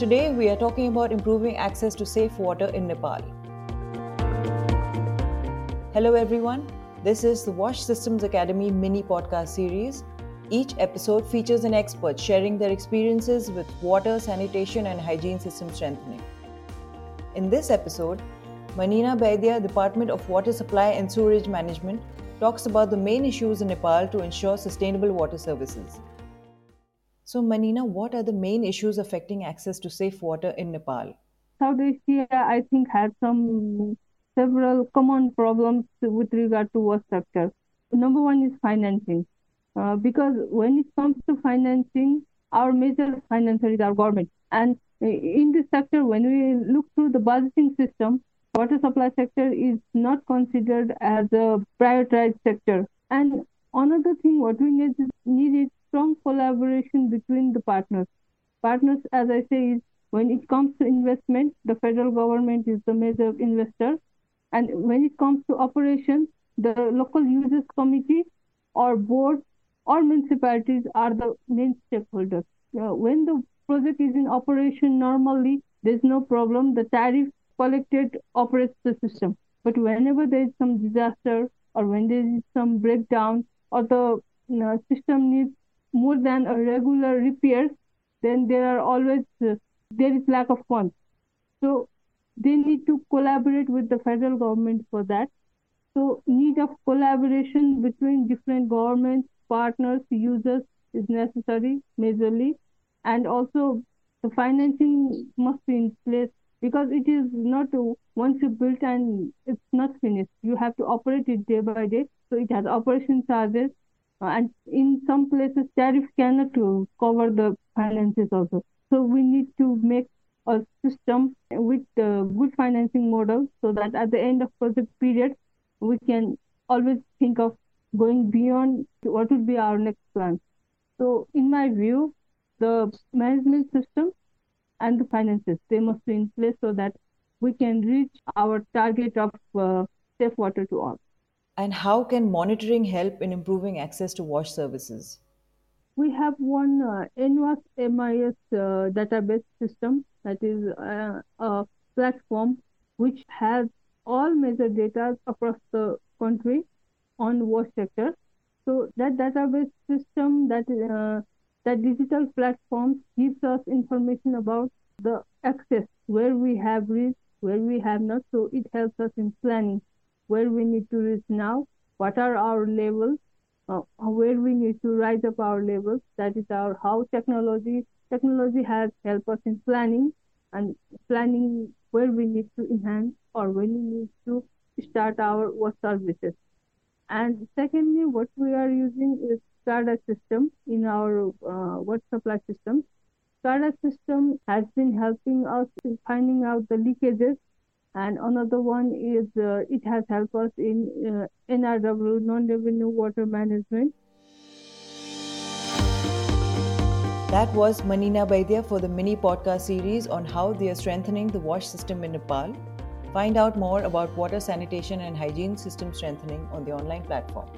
today we are talking about improving access to safe water in Nepal. Hello, everyone. This is the Wash Systems Academy mini podcast series. Each episode features an expert sharing their experiences with water, sanitation, and hygiene system strengthening. In this episode, Manina Baidya, Department of Water Supply and Sewerage Management, talks about the main issues in Nepal to ensure sustainable water services. So, Manina, what are the main issues affecting access to safe water in Nepal? South Asia, I think, has some several common problems with regard to water sector. Number one is financing, uh, because when it comes to financing, our major financer is our government, and in this sector, when we look through the budgeting system, water supply sector is not considered as a prioritized sector. And another thing, what we need is strong collaboration between the partners. Partners, as I say, is when it comes to investment, the federal government is the major investor. And when it comes to operations, the local users committee or board or municipalities are the main stakeholders. Uh, when the project is in operation normally, there's no problem. The tariff collected operates the system. But whenever there is some disaster or when there is some breakdown or the you know, system needs more than a regular repairs, then there are always uh, there is lack of funds. So they need to collaborate with the federal government for that. So need of collaboration between different governments, partners, users is necessary majorly, and also the financing must be in place because it is not once you built and it's not finished. You have to operate it day by day. So it has operation charges, and in some places, tariff cannot cover the finances also. So we need to make a system with a good financing model so that at the end of project period, we can always think of going beyond what would be our next plan. So in my view, the management system and the finances, they must be in place so that we can reach our target of uh, safe water to all. And how can monitoring help in improving access to wash services? We have one uh, NWASH MIS uh, database system that is uh, a platform which has all major data across the country on wash sector. So that database system, that uh, that digital platform gives us information about the access where we have reached, where we have not. So it helps us in planning where we need to reach now, what are our levels, uh, where we need to rise up our levels. That is our how technology technology has helped us in planning and planning where we need to enhance or when we need to start our work services. And secondly, what we are using is SCADA system in our uh, water supply system. SCADA system has been helping us in finding out the leakages and another one is uh, it has helped us in uh, NRW, non-revenue water management. That was Manina Baidya for the mini podcast series on how they are strengthening the wash system in Nepal. Find out more about water sanitation and hygiene system strengthening on the online platform.